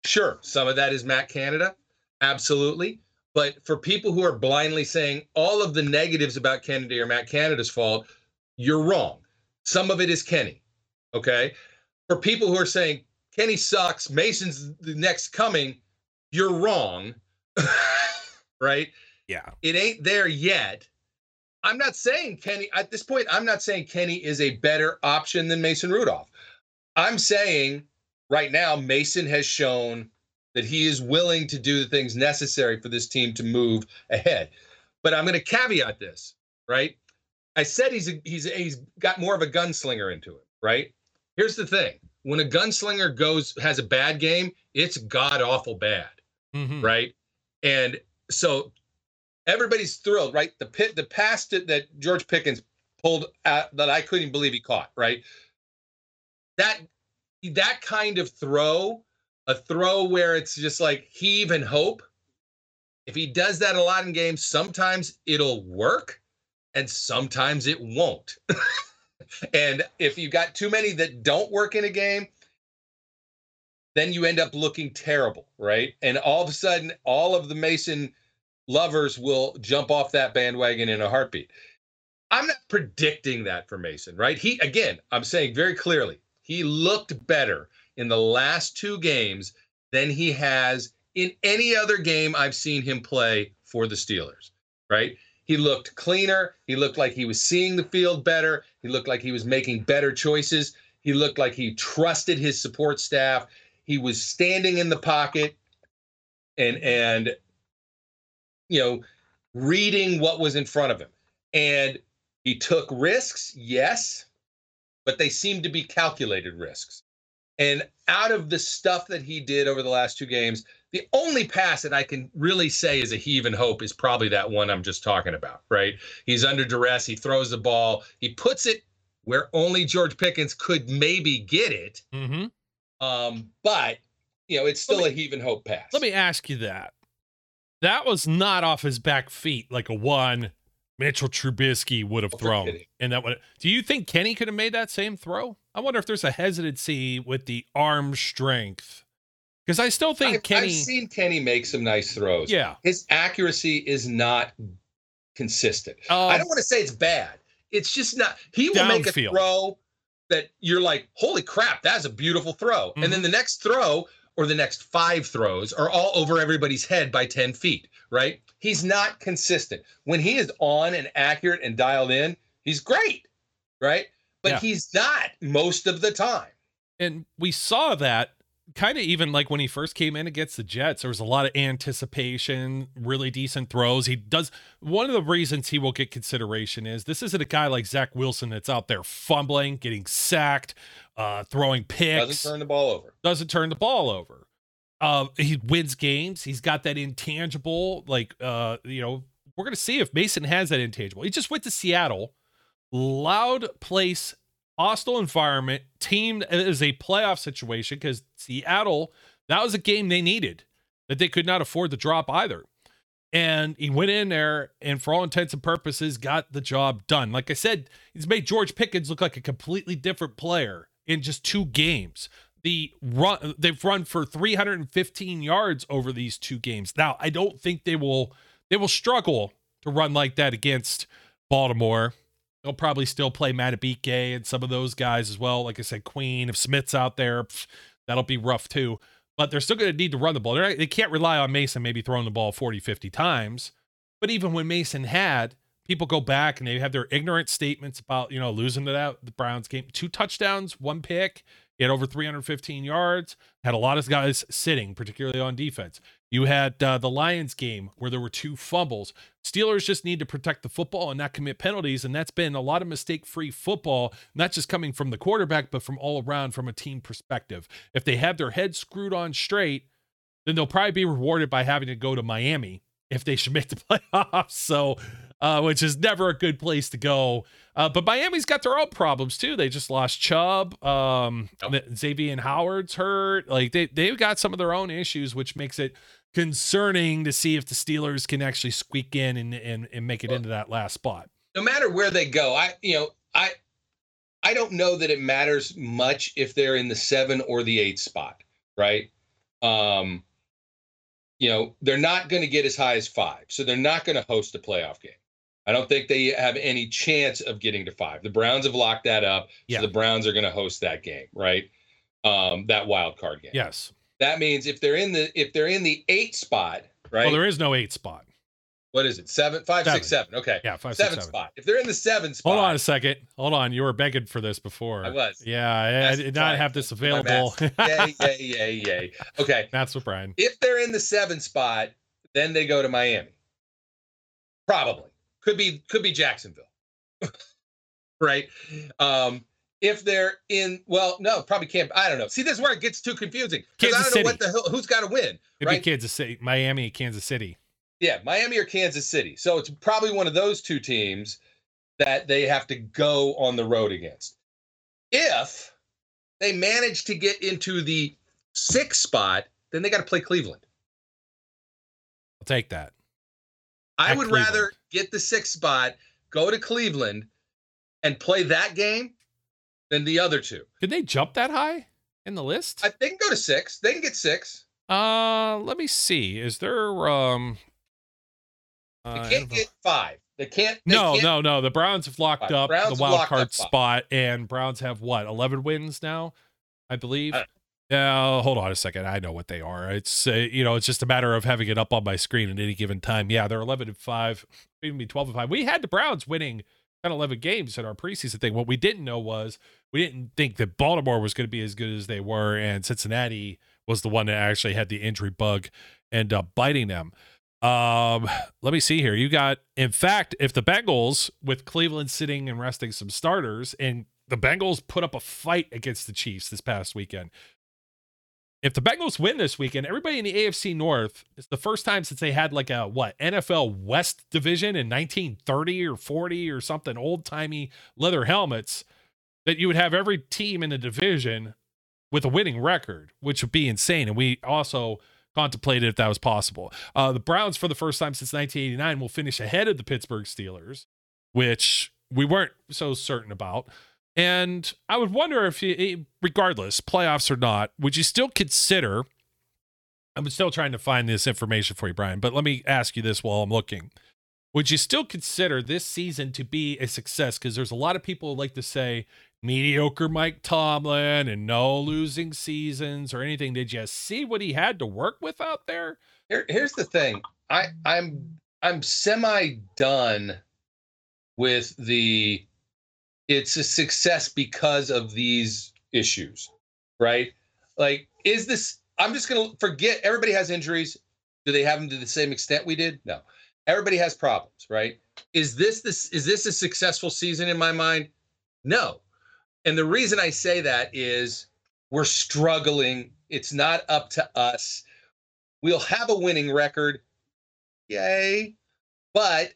Sure, some of that is Matt Canada, absolutely. But for people who are blindly saying all of the negatives about Kennedy are Matt Canada's fault, you're wrong. Some of it is Kenny. Okay. For people who are saying Kenny sucks, Mason's the next coming, you're wrong. right? Yeah. It ain't there yet. I'm not saying Kenny, at this point, I'm not saying Kenny is a better option than Mason Rudolph. I'm saying right now, Mason has shown that he is willing to do the things necessary for this team to move ahead. But I'm going to caveat this, right? I said he's a, he's a, he's got more of a gunslinger into it, right? Here's the thing: when a gunslinger goes has a bad game, it's god awful bad, mm-hmm. right? And so everybody's thrilled, right? The pit the pass that, that George Pickens pulled out that I couldn't believe he caught, right? that that kind of throw, a throw where it's just like heave and hope. If he does that a lot in games, sometimes it'll work and sometimes it won't. and if you've got too many that don't work in a game, then you end up looking terrible, right? And all of a sudden, all of the Mason lovers will jump off that bandwagon in a heartbeat. I'm not predicting that for Mason, right? He, again, I'm saying very clearly, he looked better in the last two games than he has in any other game I've seen him play for the Steelers, right? He looked cleaner. He looked like he was seeing the field better. He looked like he was making better choices. He looked like he trusted his support staff. He was standing in the pocket and and you know reading what was in front of him. And he took risks, yes, but they seemed to be calculated risks. And out of the stuff that he did over the last two games, the only pass that I can really say is a heave and hope is probably that one I'm just talking about, right? He's under duress. He throws the ball. He puts it where only George Pickens could maybe get it. Mm-hmm. Um, but you know, it's still me, a heave and hope pass. Let me ask you that. That was not off his back feet like a one Mitchell Trubisky would have thrown. And that would do you think Kenny could have made that same throw? I wonder if there's a hesitancy with the arm strength. Because I still think I've, Kenny I've seen Kenny make some nice throws. Yeah. His accuracy is not consistent. I don't want to say it's bad. It's just not he will make a throw that you're like, holy crap, that's a beautiful throw. Mm-hmm. And then mm-hmm. the next throw or the next five throws are all over everybody's head by 10 feet, right? He's not consistent. When he is on and accurate and dialed in, he's great, right? But yeah. he's not most of the time. And we saw that kind of even like when he first came in against the Jets, there was a lot of anticipation, really decent throws. He does one of the reasons he will get consideration is this isn't a guy like Zach Wilson that's out there fumbling, getting sacked, uh, throwing picks. Doesn't turn the ball over. Doesn't turn the ball over. Uh, he wins games. He's got that intangible, like uh, you know, we're gonna see if Mason has that intangible. He just went to Seattle, loud place hostile environment, team is a playoff situation because Seattle, that was a game they needed that they could not afford to drop either. And he went in there and, for all intents and purposes, got the job done. Like I said, he's made George Pickens look like a completely different player in just two games. The run they've run for 315 yards over these two games. Now, I don't think they will they will struggle to run like that against Baltimore They'll probably still play Madubuike and some of those guys as well. Like I said, Queen, if Smith's out there, pff, that'll be rough too. But they're still going to need to run the ball. Not, they can't rely on Mason maybe throwing the ball 40, 50 times. But even when Mason had, people go back and they have their ignorant statements about, you know, losing to that the Browns game. Two touchdowns, one pick. He had over 315 yards, had a lot of guys sitting, particularly on defense. You had uh, the Lions game where there were two fumbles. Steelers just need to protect the football and not commit penalties. And that's been a lot of mistake free football, not just coming from the quarterback, but from all around from a team perspective. If they have their head screwed on straight, then they'll probably be rewarded by having to go to Miami if they should make the playoffs. So uh, which is never a good place to go. Uh, but Miami's got their own problems too. They just lost Chubb. Um, Xavien Howard's hurt. Like they they've got some of their own issues, which makes it concerning to see if the Steelers can actually squeak in and and, and make it well, into that last spot. No matter where they go, I you know I I don't know that it matters much if they're in the seven or the eight spot, right? Um, you know they're not going to get as high as five, so they're not going to host a playoff game. I don't think they have any chance of getting to five. The Browns have locked that up. Yeah. So the Browns are going to host that game, right? Um, that wild card game. Yes. That means if they're in the if they're in the eight spot, right? Well, there is no eight spot. What is it? Seven, five, seven. six, seven. Okay. Yeah, five, seven six, seven. spot. If they're in the seven spot. Hold on a second. Hold on. You were begging for this before. I was. Yeah, I, I did not have this available. yay, yay, yay, yay. Okay. That's what Brian. If they're in the seven spot, then they go to Miami. Probably. Could be could be Jacksonville. right? Um, if they're in well, no, probably can't. I don't know. See, this is where it gets too confusing. Because I don't City. know what the hell who's got to win. It'd right? be Kansas City, Miami, Kansas City. Yeah, Miami or Kansas City. So it's probably one of those two teams that they have to go on the road against. If they manage to get into the sixth spot, then they got to play Cleveland. I'll take that. I At would Cleveland. rather get the sixth spot, go to Cleveland, and play that game than the other two. Could they jump that high in the list? I, they can go to six. They can get six. uh, let me see. Is there um? They uh, can't get five. They can't. They no, can't, no, no. The Browns have locked Five. up Browns the wild card five. spot, and Browns have what eleven wins now, I believe. Yeah, hold on a second. I know what they are. It's uh, you know, it's just a matter of having it up on my screen at any given time. Yeah, they're eleven and five, even be twelve and five. We had the Browns winning 10, 11 games in our preseason thing. What we didn't know was we didn't think that Baltimore was going to be as good as they were, and Cincinnati was the one that actually had the injury bug end up biting them. Um, let me see here. You got, in fact, if the Bengals with Cleveland sitting and resting some starters, and the Bengals put up a fight against the Chiefs this past weekend. If the Bengals win this weekend, everybody in the AFC North, it's the first time since they had like a what NFL West division in 1930 or 40 or something old timey leather helmets that you would have every team in the division with a winning record, which would be insane. And we also contemplated if that was possible. Uh, the Browns, for the first time since 1989, will finish ahead of the Pittsburgh Steelers, which we weren't so certain about. And I would wonder if, you, eh, regardless, playoffs or not, would you still consider? I'm still trying to find this information for you, Brian, but let me ask you this while I'm looking. Would you still consider this season to be a success? Because there's a lot of people who like to say mediocre Mike Tomlin and no losing seasons or anything. Did you see what he had to work with out there? Here, here's the thing. I, I'm I'm semi done with the it's a success because of these issues, right? Like, is this I'm just gonna forget everybody has injuries. Do they have them to the same extent we did? No. Everybody has problems, right? Is this this is this a successful season in my mind? No. And the reason I say that is we're struggling. It's not up to us. We'll have a winning record. Yay. But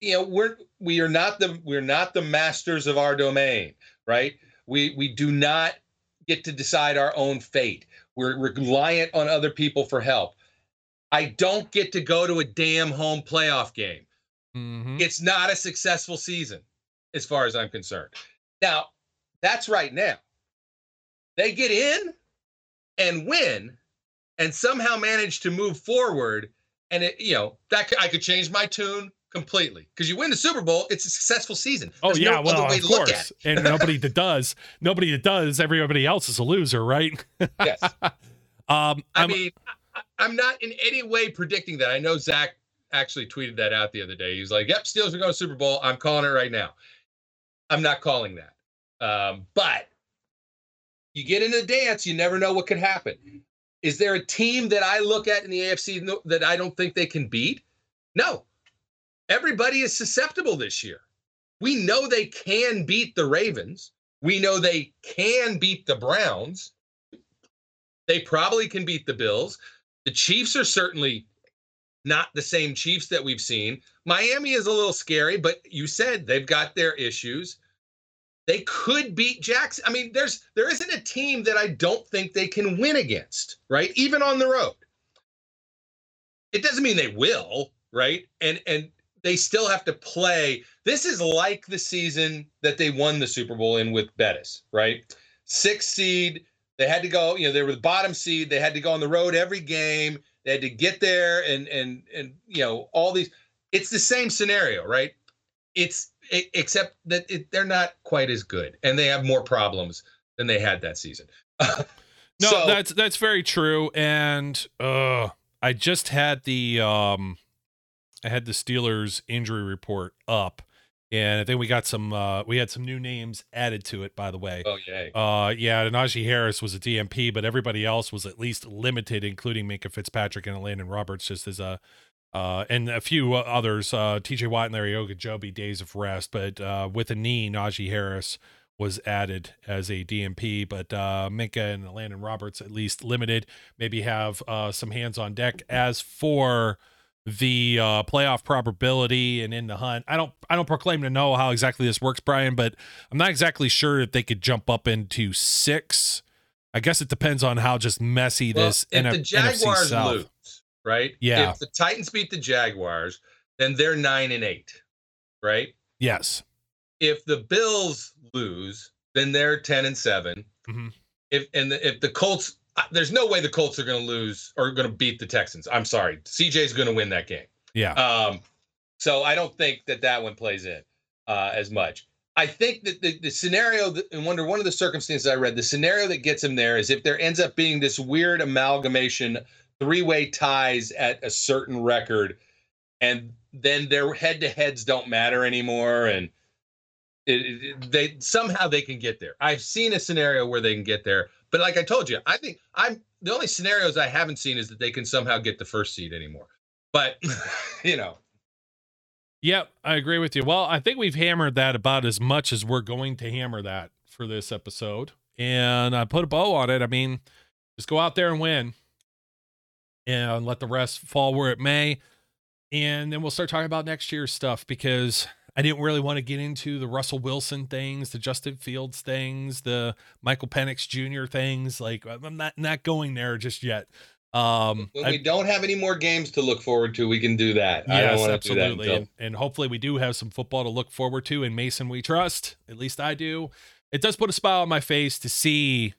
you know, we're we are not the we're not the masters of our domain, right? We we do not get to decide our own fate. We're reliant on other people for help. I don't get to go to a damn home playoff game. Mm-hmm. It's not a successful season, as far as I'm concerned. Now, that's right now. They get in and win and somehow manage to move forward. And it, you know, that I could change my tune completely because you win the Super Bowl, it's a successful season. Oh yeah, no well of to look at course, and nobody that does, nobody that does, everybody else is a loser, right? Yes. Um, I I'm, mean, I'm not in any way predicting that. I know Zach actually tweeted that out the other day. He's like, "Yep, Steelers are going to Super Bowl. I'm calling it right now." I'm not calling that, um, but you get in a dance, you never know what could happen. Is there a team that I look at in the AFC that I don't think they can beat? No. Everybody is susceptible this year. We know they can beat the Ravens. We know they can beat the Browns. They probably can beat the Bills. The Chiefs are certainly not the same Chiefs that we've seen. Miami is a little scary, but you said they've got their issues. They could beat Jackson. I mean, there's there isn't a team that I don't think they can win against, right? Even on the road. It doesn't mean they will, right? And and they still have to play. This is like the season that they won the Super Bowl in with Bettis, right? Six seed, they had to go, you know, they were the bottom seed. They had to go on the road every game. They had to get there and and and you know, all these it's the same scenario, right? It's except that it, they're not quite as good and they have more problems than they had that season. no, So- that's that's very true. And uh, I just had the um, I had the Steelers injury report up, and I think we got some uh, we had some new names added to it. By the way, oh yay. Uh, yeah, Najee Harris was a DNP, but everybody else was at least limited, including Minkah Fitzpatrick and Landon Roberts, just as a, uh, and a few others. Uh, T.J. Watt and Larry Ogunjobi days of rest, but uh, with a knee, Najee Harris was added as a DNP, but uh, Minkah and Landon Roberts at least limited. Maybe have uh, some hands on deck. As for the uh, playoff probability and in the hunt. I don't I don't proclaim to know how exactly this works, Brian, but I'm not exactly sure if they could jump up into six. I guess it depends on how just messy Well, this if NF- the NFC Jaguars South. lose, right? Yeah. If the Titans beat the Jaguars, then they're nine and eight, right? Yes. If the Bills lose, then they're ten and 7 Mhm. If and the, if the Colts, there's no way the Colts are going to lose or going to beat the Texans. I'm sorry, CJ's going to win that game. Yeah. Um, so I don't think that that one plays in uh, as much. I think that the, the scenario, that, and under one of the circumstances I read, the scenario that gets him there is if there ends up being this weird amalgamation, three way ties at a certain record, and then their head to heads don't matter anymore, and it, it- they somehow they can get there. I've seen a scenario where they can get there, but like I told you, I think I'm the only scenarios I haven't seen is that they can somehow get the first seed anymore. But you know, Yep, I agree with you. Well, I think we've hammered that about as much as we're going to hammer that for this episode. And I put a bow on it. I mean, just go out there and win and let the rest fall where it may. And then we'll start talking about next year's stuff because I didn't really want to get into the Russell Wilson things, the Justin Fields things, the Michael Penix Jr. things. Like I'm not not going there just yet. Um, when I- we don't have any more games to look forward to, we can do that. I don't Yes, want to do that absolutely. until And, and hopefully we do have some football to look forward to. And Mason, we trust. At least I do. It does put a smile on my face to see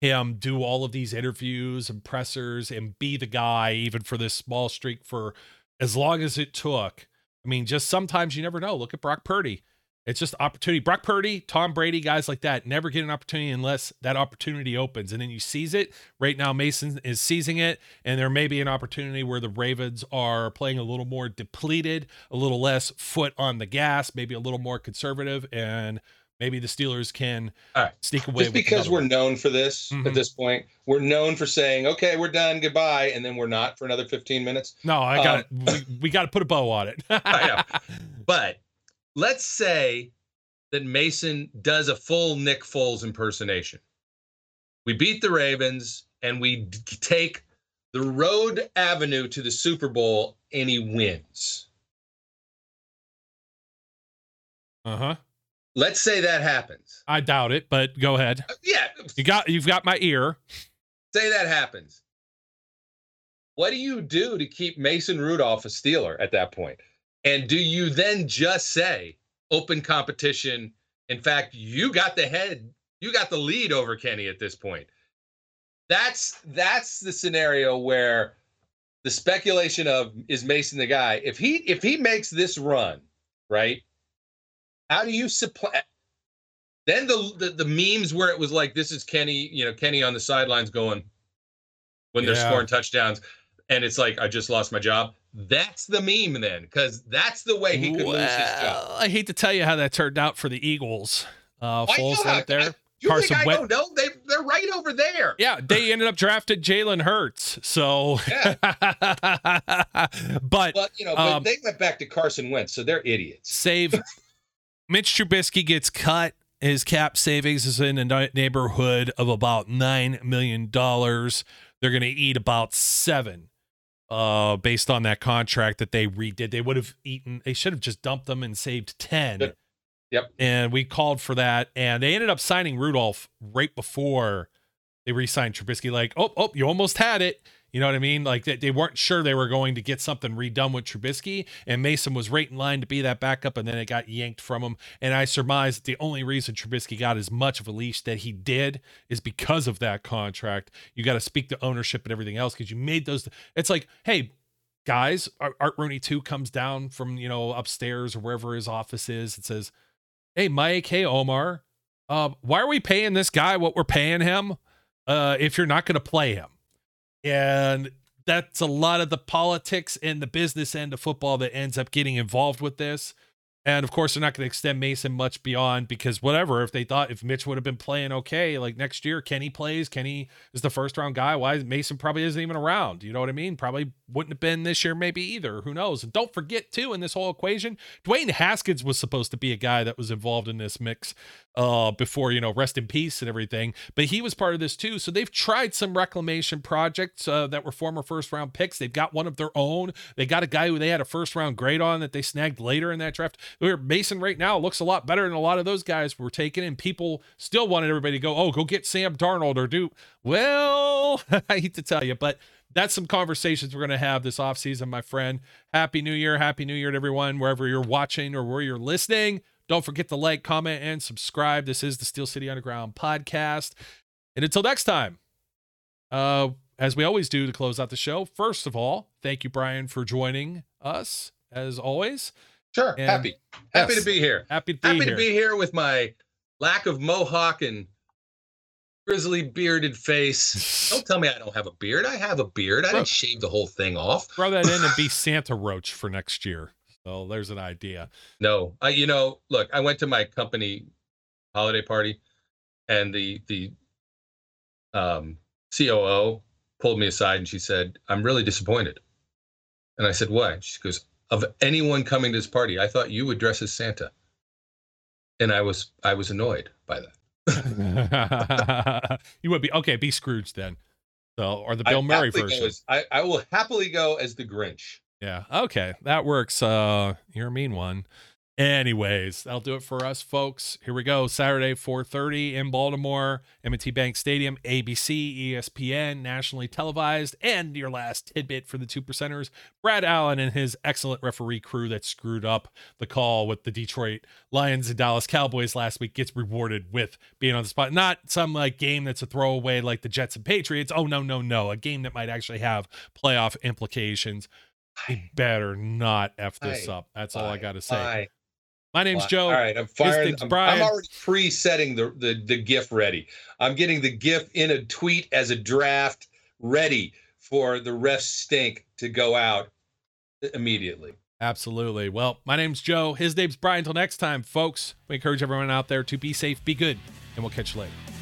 him do all of these interviews and pressers and be the guy, even for this small streak, for as long as it took. I mean, just sometimes you never know. Look at Brock Purdy. It's just opportunity. Brock Purdy, Tom Brady, guys like that never get an opportunity unless that opportunity opens and then you seize it. Right now, Mason is seizing it, and there may be an opportunity where the Ravens are playing a little more depleted, a little less foot on the gas, maybe a little more conservative, and maybe the Steelers can right. sneak away. just because we're one. known for this Mhm. at this point, we're known for saying, "Okay, we're done, goodbye," and then we're not for another 15 minutes. no, I got we, we got to put a bow on it. I know. But let's say that Mason does a full Nick Foles impersonation. We beat the Ravens and we d- take the road avenue to the Super Bowl and he wins. Uh huh. Let's say that happens. I doubt it, but go ahead. Uh, Yeah, You got you've got my ear. say that happens. What do you do to keep Mason Rudolph a Steeler at that point? And do you then just say open competition? In fact, you got the head, you got the lead over Kenny at this point. That's that's the scenario where the speculation of is Mason the guy? If he if he makes this run, right? How do you supply? Then the, the the memes where it was like this is Kenny, you know, Kenny on the sidelines going when they're Yeah. scoring touchdowns, and it's like I just lost my job. That's the meme then, because that's the way he could lose his job. I hate to tell you how that turned out for the Eagles. Uh, Foles right there. You Carson think I Wentz- don't know? They they're right over there. Yeah, they ended up drafted Jalen Hurts. So, Yeah. but But you know, but Um, they went back to Carson Wentz, so they're idiots. save Mitch Trubisky gets cut. His cap savings is in the neighborhood of about nine million dollars. They're going to eat about seven, uh, based on that contract that they redid. They would have eaten. They should have just dumped them and saved ten. Yep. And we called for that, and they ended up signing Rudolph right before they re-signed Trubisky. Like, oh, oh, you almost had it. You know what I mean? Like they, they weren't sure they were going to get something redone with Trubisky, and Mason was right in line to be that backup, and then it got yanked from him. And I surmise that the only reason Trubisky got as much of a leash that he did is because of that contract. You got to speak to ownership and everything else because you made those. It's like, hey, guys, Art Rooney two comes down from you know upstairs or wherever his office is. It says, "Hey, Mike, hey Omar, uh, why are we paying this guy what we're paying him? Uh, if you're not going to play him." And that's a lot of the politics and the business end of football that ends up getting involved with this. And of course, they're not going to extend Mason much beyond because whatever. If they thought if Mitch would have been playing okay, like next year, Kenny plays. Kenny is the first round guy. Why Mason probably isn't even around? You know what I mean? Probably wouldn't have been this year, maybe either. Who knows? And don't forget too in this whole equation, Dwayne Haskins was supposed to be a guy that was involved in this mix uh, before you know, rest in peace and everything. But he was part of this too. So they've tried some reclamation projects uh, that were former first round picks. They've got one of their own. They got a guy who they had a first round grade on that they snagged later in that draft. Where Mason right now looks a lot better than a lot of those guys were taken, and people still wanted everybody to go, oh, go get Sam Darnold or do well. I hate to tell you, but that's some conversations we're going to have this offseason, my friend. Happy New Year. Happy New Year to everyone, wherever you're watching or where you're listening. Don't forget to like, comment, and subscribe. This is the Steel City Underground podcast. And until next time, uh, as we always do to close out the show, first of all, thank you, Brian, for joining us as always. Sure. And happy. Happy to be here. Happy to be here. happy here. to be here with my lack of mohawk and grizzly bearded face. Don't tell me I don't have a beard. I have a beard. I didn't shave the whole thing off. Throw that in and be Santa Roach for next year. So there's an idea. No, I you know, look, I went to my company holiday party and the the um COO pulled me aside and she said, "I'm really disappointed." And I said, "What?" She goes, "Of anyone coming to this party, I thought you would dress as Santa." And I was I was annoyed by that. you would be okay. Be Scrooge then, so or the Bill I Murray version. As, I I will happily go as the Grinch. Yeah. Okay, that works. Uh, you're a mean one. Anyways, that'll do it for us, folks. Here we go. Saturday, 4:30 in Baltimore, M&T Bank Stadium, ABC, ESPN, nationally televised. And your last tidbit for the two percenters: Brad Allen and his excellent referee crew that screwed up the call with the Detroit Lions and Dallas Cowboys last week gets rewarded with being on the spot. Not some like game that's a throwaway like the Jets and Patriots. Oh no, no, no! A game that might actually have playoff implications. He better not f this up. That's all I got to say. My name's Joe. All right, I'm firing. I'm, I'm, already pre-setting the, the the GIF ready. I'm getting the GIF in a tweet as a draft ready for the refs stink to go out immediately. Absolutely. Well, my name's Joe. His name's Brian. Until next time, folks, we encourage everyone out there to be safe, be good, and we'll catch you later.